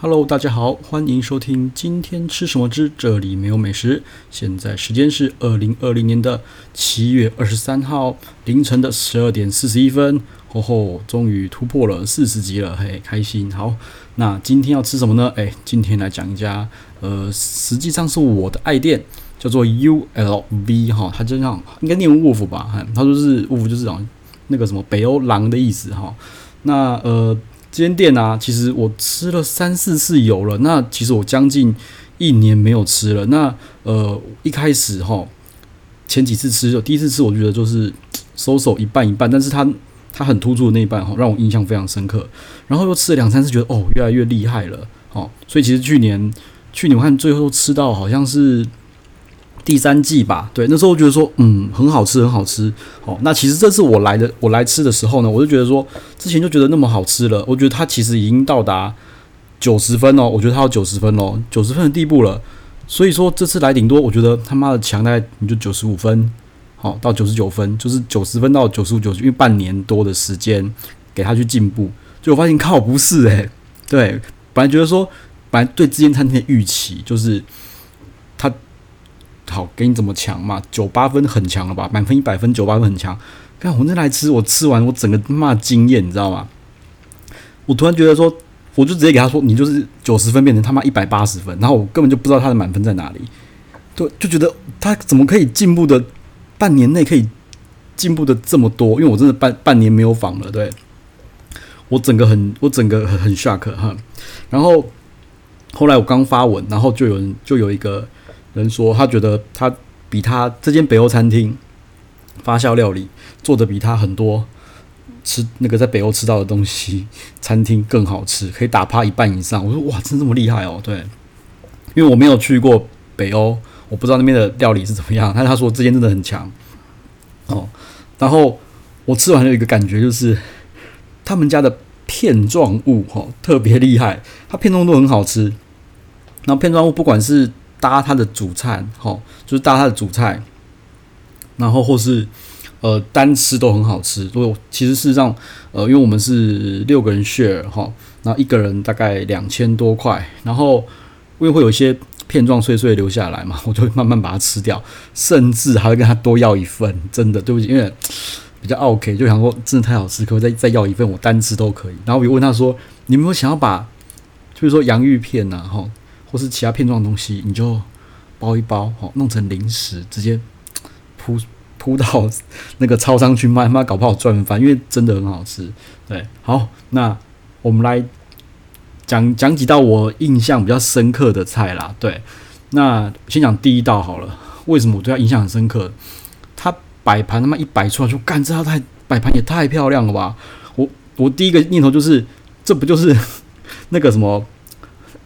Hello，大家好，欢迎收听今天吃什么之这里没有美食。现在时间是二零二零年的七月二十三号凌晨的十二点四十一分。吼吼，终于突破了四十集了，嘿，开心。好，那今天要吃什么呢？哎，今天来讲一家，呃，实际上是我的爱店，叫做 ULV 哈，它就像应该念 Wolf 吧，哈，他说是 Wolf 就是讲那个什么北欧狼的意思哈。那呃。这间店啊，其实我吃了三四次有了。那其实我将近一年没有吃了。那呃，一开始哈，前几次吃就第一次吃，我觉得就是 收手一半一半，但是它它很突出的那一半哈，让我印象非常深刻。然后又吃了两三次，觉得哦，越来越厉害了。好，所以其实去年去年我看最后吃到好像是。第三季吧，对，那时候我觉得说，嗯，很好吃，很好吃。哦，那其实这次我来的，我来吃的时候呢，我就觉得说，之前就觉得那么好吃了，我觉得它其实已经到达九十分哦，我觉得它有九十分哦，九十分的地步了。所以说这次来顶多，我觉得他妈的强大概你就九十五分，好到九十九分，就是九十分到九十五九十，因为半年多的时间给他去进步，就我发现靠不是诶、对，本来觉得说，本来对这间餐厅的预期就是。好，给你怎么强嘛？九八分很强了吧？满分一百分，九八分很强。看我那来吃，我吃完我整个骂惊艳，你知道吗？我突然觉得说，我就直接给他说，你就是九十分变成他妈一百八十分，然后我根本就不知道他的满分在哪里。对，就觉得他怎么可以进步的，半年内可以进步的这么多？因为我真的半半年没有访了，对，我整个很，我整个很很 shock 哈。然后后来我刚发文，然后就有人就有一个。人说他觉得他比他这间北欧餐厅发酵料理做的比他很多吃那个在北欧吃到的东西餐厅更好吃，可以打趴一半以上。我说哇，真这么厉害哦？对，因为我没有去过北欧，我不知道那边的料理是怎么样。但 他说这间真的很强哦。然后我吃完有一个感觉就是他们家的片状物哈特别厉害，它片状物都很好吃。然后片状物不管是搭它的主菜，齁，就是搭它的主菜，然后或是呃单吃都很好吃。所以其实事实上，呃，因为我们是六个人 share 齁，那一个人大概两千多块，然后因为会有一些片状碎碎留下来嘛，我就会慢慢把它吃掉，甚至还会跟他多要一份。真的，对不起，因为比较 OK，就想说真的太好吃，可不可以再再要一份，我单吃都可以。然后我就问他说：“你有没有想要把，就是说洋芋片呐，齁？”或是其他片状的东西，你就包一包，好弄成零食，直接 铺铺到那个超商去卖，妈搞不好赚翻，因为真的很好吃。对，好，那我们来讲讲几道我印象比较深刻的菜啦。对，那先讲第一道好了。为什么我对他印象很深刻？他摆盘他妈一摆出来就干，这道菜摆盘也太漂亮了吧！我我第一个念头就是，这不就是 那个什么？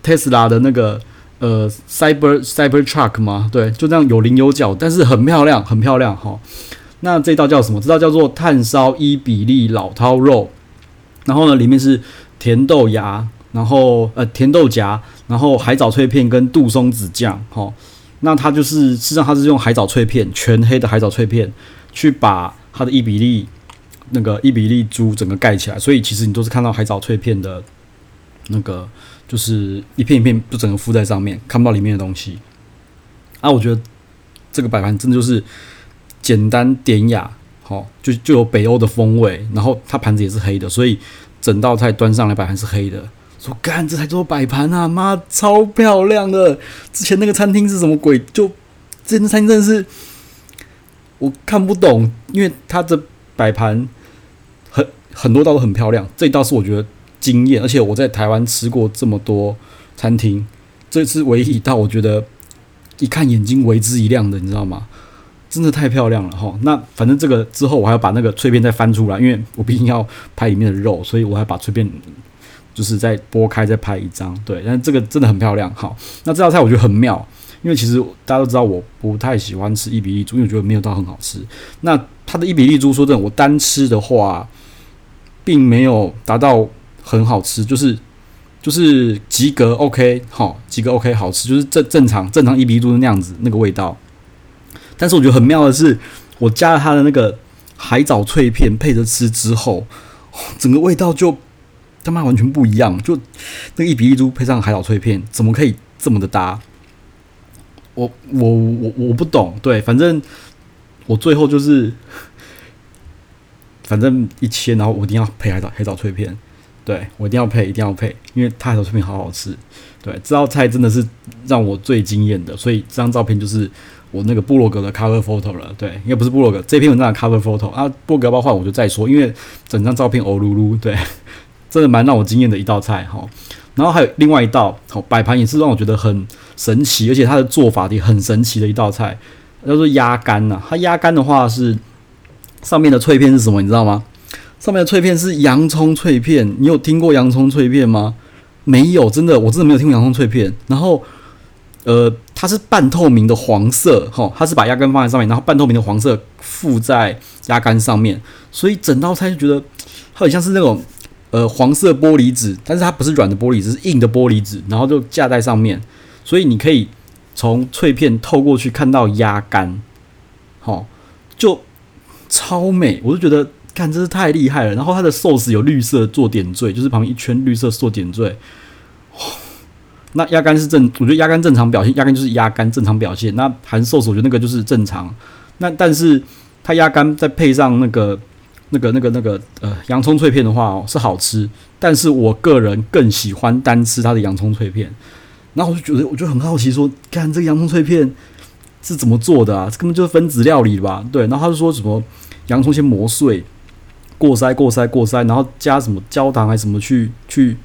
特斯拉的那个呃，Cyber Cyber Truck 吗？对，就这样有棱有角，但是很漂亮，很漂亮哈。那这道叫什么？这道叫做炭烧伊比利老饕肉。然后呢，里面是甜豆芽，然后呃甜豆荚，然后海藻脆片跟杜松子酱。哈，那它就是事实上它是用海藻脆片，全黑的海藻脆片，去把它的伊比利那个伊比利猪整个盖起来，所以其实你都是看到海藻脆片的那个。就是一片一片，就整个敷在上面，看不到里面的东西。啊，我觉得这个摆盘真的就是简单典雅，好，就就有北欧的风味。然后它盘子也是黑的，所以整道菜端上来摆盘是黑的。说干，这才做摆盘啊，妈，超漂亮的！之前那个餐厅是什么鬼？就这间餐厅真的是我看不懂，因为它的摆盘很很多道都很漂亮，这一道是我觉得。惊艳，而且我在台湾吃过这么多餐厅，这次唯一一道我觉得一看眼睛为之一亮的，你知道吗？真的太漂亮了哈！那反正这个之后我还要把那个脆片再翻出来，因为我毕竟要拍里面的肉，所以我还把脆片就是再剥开再拍一张。对，但这个真的很漂亮。好，那这道菜我觉得很妙，因为其实大家都知道我不太喜欢吃伊比利猪，因为我觉得没有到很好吃。那它的伊比利猪说真的，我单吃的话，并没有达到。很好吃，就是就是及格，OK，好，及格，OK，好吃，就是正正常正常一比一猪那样子那个味道。但是我觉得很妙的是，我加了它的那个海藻脆片配着吃之后，整个味道就他妈完全不一样，就那个一比一猪配上海藻脆片，怎么可以这么的搭？我我我我不懂，对，反正我最后就是，反正一切，然后我一定要配海藻海藻脆片，对，我一定要配，一定要配，因为它海藻脆片好好吃，对，这道菜真的是让我最惊艳的，所以这张照片就是我那个布洛格的 cover photo 了，对，应该不是布洛格这篇文章的 cover photo 啊，布洛格要不换我就再说，因为整张照片欧噜噜，对，真的蛮让我惊艳的一道菜哈。然后还有另外一道，好摆盘也是让我觉得很神奇，而且它的做法也很神奇的一道菜，叫做鸭肝呐。它鸭肝的话是上面的脆片是什么？你知道吗？上面的脆片是洋葱脆片。你有听过洋葱脆片吗？没有，真的，我真的没有听过洋葱脆片。然后，呃，它是半透明的黄色，哈，它是把鸭肝放在上面，然后半透明的黄色附在鸭肝上面，所以整道菜就觉得它很像是那种。呃，黄色玻璃纸，但是它不是软的玻璃纸，是硬的玻璃纸，然后就架在上面，所以你可以从脆片透过去看到鸭肝，好，就超美，我就觉得，看真是太厉害了。然后它的寿司有绿色做点缀，就是旁边一圈绿色做点缀。那鸭肝是正，我觉得鸭肝正常表现，鸭肝就是鸭肝正常表现。那含寿司，我觉得那个就是正常。那但是它鸭肝再配上那个。那个、那个、那个，呃，洋葱脆片的话，是好吃，但是我个人更喜欢单吃它的洋葱脆片。然后我就觉得，我就很好奇，说，看这个洋葱脆片是怎么做的啊？这根本就是分子料理吧？对。然后他就说什么洋葱先磨碎，过筛、过筛、过筛，然后加什么焦糖还是什么去去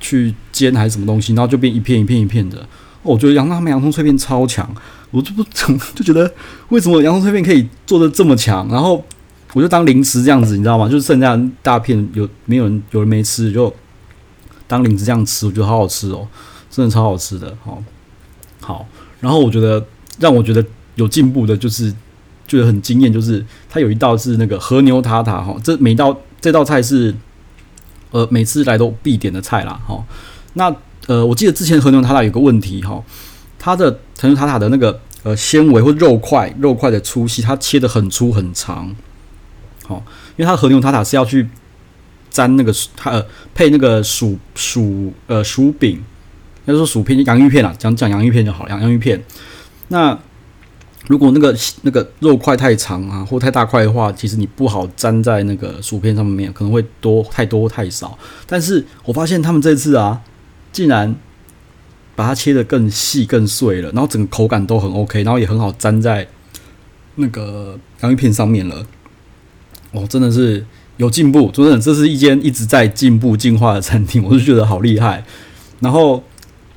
去煎还是什么东西，然后就变一片一片一片的。我觉得洋他们洋葱脆片超强，我就不 就觉得为什么洋葱脆片可以做的这么强？然后。我就当零食这样子，你知道吗？就是剩下大片有没有人有人没吃，就当零食这样吃，我觉得好好吃哦，真的超好吃的。好，好，然后我觉得让我觉得有进步的，就是觉得很惊艳，就是它有一道是那个和牛塔塔哈，这每道这道菜是呃每次来都必点的菜啦。哈，那呃我记得之前和牛塔塔有个问题哈，它的和牛塔塔的那个呃纤维或肉块肉块的粗细，它切得很粗很长。好，因为它和牛塔塔是要去沾那个它呃配那个薯薯呃薯饼，要说薯片洋芋片啊，讲讲洋芋片就好，洋洋芋片。那如果那个那个肉块太长啊，或太大块的话，其实你不好粘在那个薯片上面，可能会多太多太少。但是我发现他们这次啊，竟然把它切得更细更碎了，然后整个口感都很 OK，然后也很好粘在那个洋芋片上面了。哦，真的是有进步，真的，这是一间一直在进步进化的餐厅，我就觉得好厉害。然后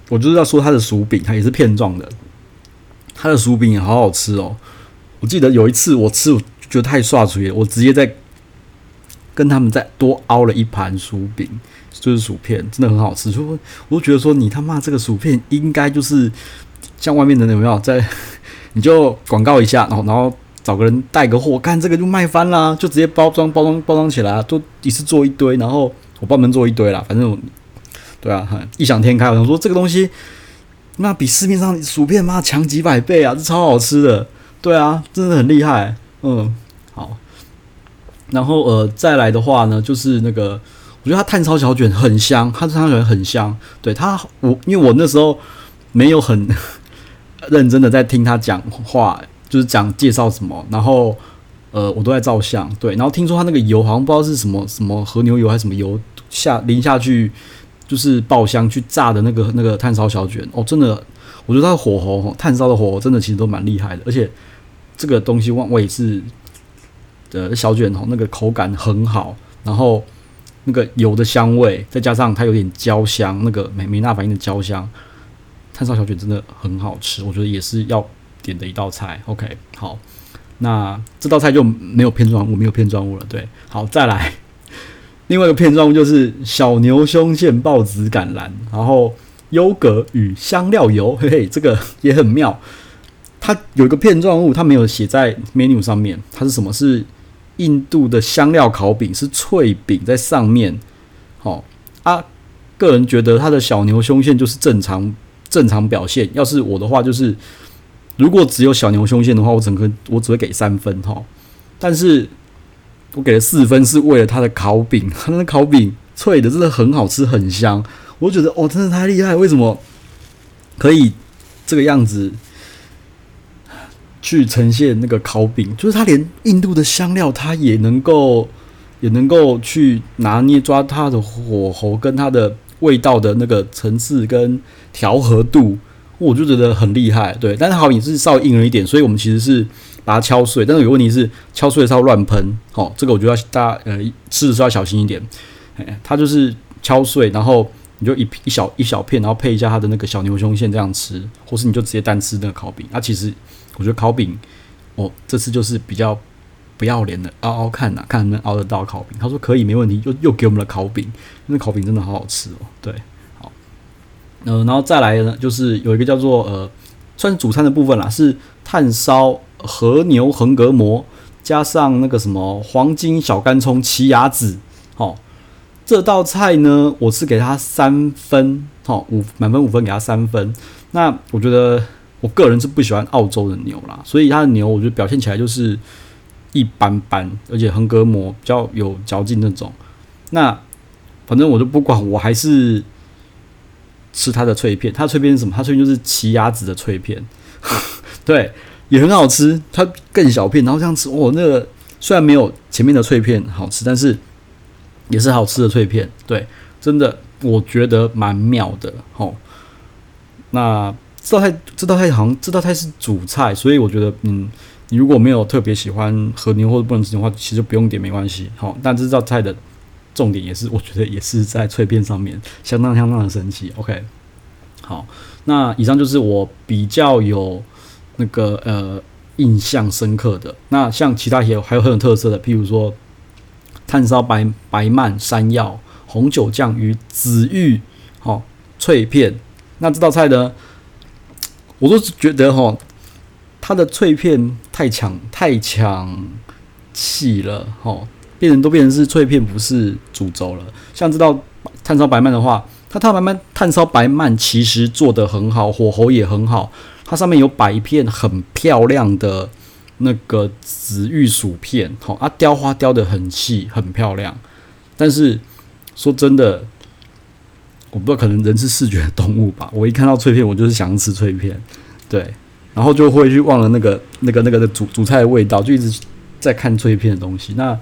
我就是要说它的薯饼，它也是片状的，它的薯饼也好好吃哦。我记得有一次我吃，我觉得太刷嘴了，我直接在跟他们再多凹了一盘薯饼，就是薯片，真的很好吃。就我就觉得说，你他妈这个薯片应该就是像外面的有没有在，你就广告一下，然后然后。找个人带个货，看这个就卖翻啦，就直接包装包装包装起来，都一次做一堆，然后我帮你们做一堆啦，反正我对啊，异想天开，我想说这个东西那比市面上薯片妈强几百倍啊，这超好吃的，对啊，真的很厉害，嗯，好，然后呃再来的话呢，就是那个我觉得它炭烧小卷很香，它炭烧小卷很香，对它我因为我那时候没有很 认真的在听他讲话。就是讲介绍什么，然后呃，我都在照相，对，然后听说他那个油好像不知道是什么什么和牛油还是什么油下淋下去，就是爆香去炸的那个那个炭烧小卷哦，真的，我觉得它的火候，炭烧的火候真的其实都蛮厉害的，而且这个东西我也是的小卷哦，那个口感很好，然后那个油的香味，再加上它有点焦香，那个美美纳反应的焦香，炭烧小卷真的很好吃，我觉得也是要。点的一道菜，OK，好，那这道菜就没有片状物，没有片状物了。对，好，再来，另外一个片状物就是小牛胸腺孢子橄榄，然后优格与香料油，嘿嘿，这个也很妙。它有一个片状物，它没有写在 menu 上面，它是什么？是印度的香料烤饼，是脆饼在上面。好，啊，个人觉得它的小牛胸腺就是正常正常表现，要是我的话就是。如果只有小牛胸腺的话，我整个我只会给三分哈。但是我给了四分，是为了它的烤饼，它的烤饼脆的，真的很好吃，很香。我觉得哦，真的太厉害，为什么可以这个样子去呈现那个烤饼？就是它连印度的香料，它也能够也能够去拿捏抓它的火候跟它的味道的那个层次跟调和度，我就觉得很厉害。对，但是烤饼是稍微硬了一点，所以我们其实是把它敲碎。但是有问题是，敲碎的时候乱喷，哦，这个我觉得要大家呃吃的时候要小心一点。哎，它就是敲碎，然后。你就一一小一小片，然后配一下它的那个小牛胸馅这样吃，或是你就直接单吃那个烤饼。那、啊、其实我觉得烤饼，哦，这次就是比较不要脸的，熬熬看呐、看能不能熬得到烤饼。他说可以，没问题，又又给我们的烤饼，那烤饼真的好好吃哦。对，呃，然后再来呢，就是有一个叫做呃，算是主餐的部分啦，是炭烧和牛横膈膜，加上那个什么黄金小干葱、奇亚籽，哦。这道菜呢，我是给他三分，好五满分五分给他三分。那我觉得我个人是不喜欢澳洲的牛啦，所以它的牛我觉得表现起来就是一般般，而且横膈膜比较有嚼劲那种。那反正我就不管，我还是吃它的脆片。它的脆片是什么？它脆片就是奇亚籽的脆片，对，也很好吃。它更小片，然后这样吃，哦，那个虽然没有前面的脆片好吃，但是。也是好吃的脆片，对，真的我觉得蛮妙的吼。那这道菜，这道菜好像这道菜是主菜，所以我觉得，嗯，你如果没有特别喜欢和牛或者不能吃的话，其实不用点没关系。好，但这道菜的重点也是，我觉得也是在脆片上面，相当相当的神奇。OK，好，那以上就是我比较有那个呃印象深刻的。那像其他也还有很有特色的，譬如说。炭烧白白鳗山药红酒酱与紫玉，好脆片。那这道菜呢，我都觉得哈，它的脆片太抢太抢气了，哈，变成都变成是脆片，不是主轴了。像这道炭烧白鳗的话，它炭烧白鳗炭烧白鳗其实做得很好，火候也很好，它上面有摆一片很漂亮的。那个紫玉薯片，好啊，雕花雕得很细，很漂亮。但是说真的，我不知道，可能人是视觉的动物吧。我一看到脆片，我就是想吃脆片，对，然后就会去忘了那个、那个、那个的主主菜的味道，就一直在看脆片的东西。那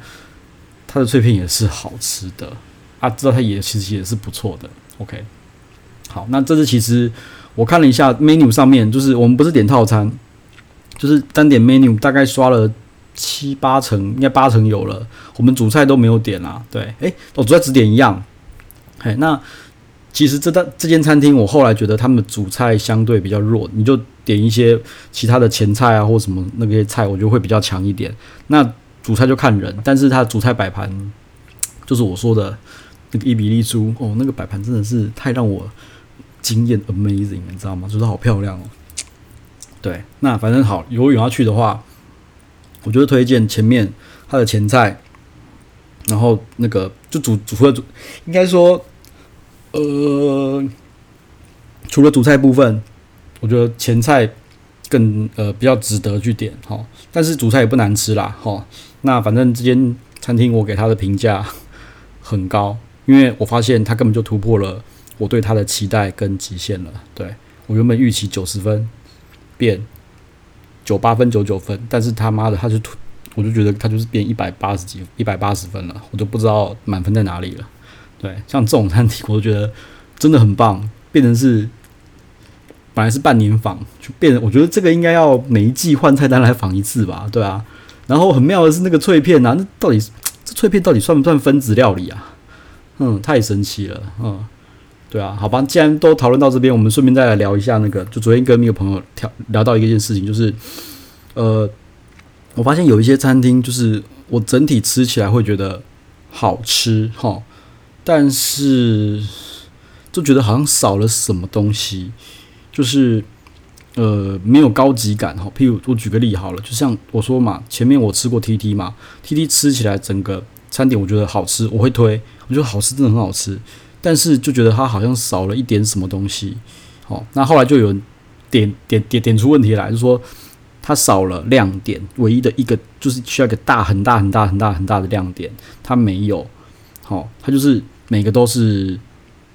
它的脆片也是好吃的啊，知道它也其实也是不错的。OK，好，那这次其实我看了一下 menu 上面，就是我们不是点套餐。就是单点 menu 大概刷了七八成，应该八成有了。我们主菜都没有点啊。对，诶、我主菜只点一样。嘿，那其实这道这间餐厅，我后来觉得他们主菜相对比较弱，你就点一些其他的前菜啊，或什么那些菜，我觉得会比较强一点。那主菜就看人，但是它的主菜摆盘就是我说的那个伊比利猪哦，那个摆盘真的是太让我惊艳，amazing，你知道吗？就是好漂亮哦。对，那反正好，如果有要去的话，我就推荐前面它的前菜，然后那个就主主厨的主，应该说，呃，除了主菜部分，我觉得前菜更呃比较值得去点哈，但是主菜也不难吃啦哈。那反正这间餐厅我给他的评价很高，因为我发现他根本就突破了我对他的期待跟极限了。对，我原本预期九十分。变九八分九九分，但是他妈的，他就突，我就觉得他就是变一百八十几一百八十分了，我就不知道满分在哪里了。对，像这种餐厅，我就觉得真的很棒，变成是本来是半年访，就变我觉得这个应该要每一季换菜单来访一次吧，对啊。然后很妙的是那个脆片啊，那到底这脆片到底算不算分子料理啊？嗯，太神奇了，嗯。对啊，好吧，既然都讨论到这边，我们顺便再来聊一下那个。就昨天跟一个朋友聊聊到一件事情，就是，呃，我发现有一些餐厅，就是我整体吃起来会觉得好吃哈，但是就觉得好像少了什么东西，就是呃没有高级感哈。譬如我举个例好了，就像我说嘛，前面我吃过 TT 嘛，TT 吃起来整个餐点我觉得好吃，我会推，我觉得好吃，真的很好吃。但是就觉得它好像少了一点什么东西，好，那后来就有人点点点点出问题来，就说它少了亮点，唯一的一个就是需要一个大很大很大很大很大的亮点，它没有，好，它就是每个都是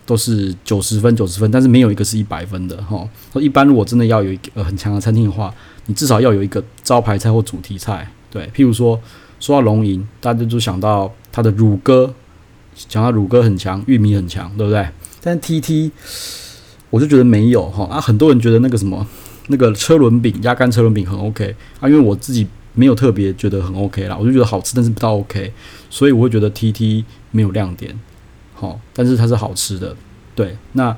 都是九十分九十分，但是没有一个是一百分的哈。一般如果真的要有一个很强的餐厅的话，你至少要有一个招牌菜或主题菜。对，譬如说说到龙吟，大家就想到它的乳鸽，想到乳鸽很强，玉米很强，对不对？但 TT 我就觉得没有哈啊，很多人觉得那个什么那个车轮饼鸭肝车轮饼很 OK 啊，因为我自己没有特别觉得很 OK 啦，我就觉得好吃，但是不到 OK，所以我会觉得 TT 没有亮点，好，但是它是好吃的，对，那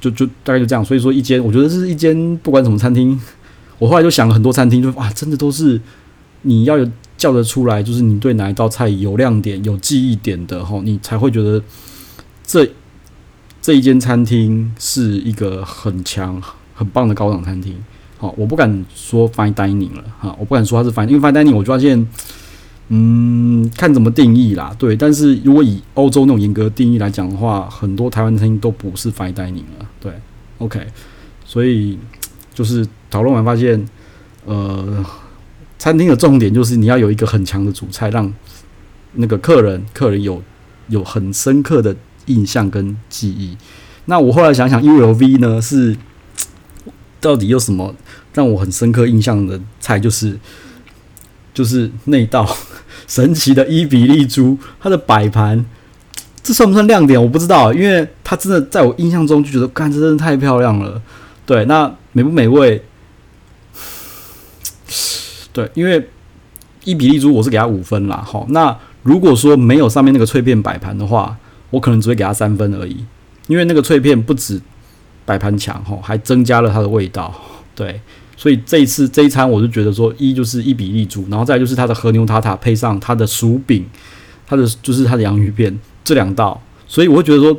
就就大概就这样，所以说一间我觉得是一间不管什么餐厅，我后来就想了很多餐厅，就哇，真的都是你要有叫得出来，就是你对哪一道菜有亮点、有记忆点的哈，你才会觉得这。这一间餐厅是一个很强、很棒的高档餐厅。好，我不敢说 fine dining 了哈，我不敢说它是 fine，因为 fine dining 我就发现，嗯，看怎么定义啦。对，但是如果以欧洲那种严格定义来讲的话，很多台湾餐厅都不是 fine dining 了。对，OK，所以就是讨论完发现，呃，餐厅的重点就是你要有一个很强的主菜，让那个客人客人有有很深刻的。印象跟记忆，那我后来想想，ULV 呢是到底有什么让我很深刻印象的菜？就是就是那道神奇的伊比利猪，它的摆盘，这算不算亮点？我不知道，因为它真的在我印象中就觉得，干，这真的太漂亮了。对，那美不美味？对，因为伊比利猪我是给它五分啦。好，那如果说没有上面那个脆片摆盘的话。我可能只会给它三分而已，因为那个脆片不止摆盘强吼，还增加了它的味道。对，所以这一次这一餐我就觉得说，一就是一比利猪，然后再就是它的和牛塔塔配上它的薯饼，它的就是它的洋芋片这两道，所以我会觉得说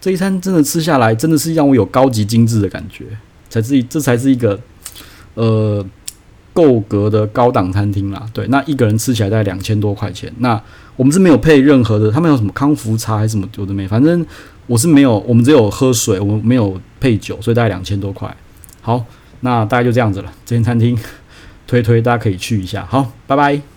这一餐真的吃下来真的是让我有高级精致的感觉，才是这才是一个呃够格的高档餐厅啦。对，那一个人吃起来大概两千多块钱，那。我们是没有配任何的，他们有什么康福茶还是什么有的没，反正我是没有，我们只有喝水，我们没有配酒，所以大概两千多块。好，那大概就这样子了，这间餐厅推推大家可以去一下。好，拜拜。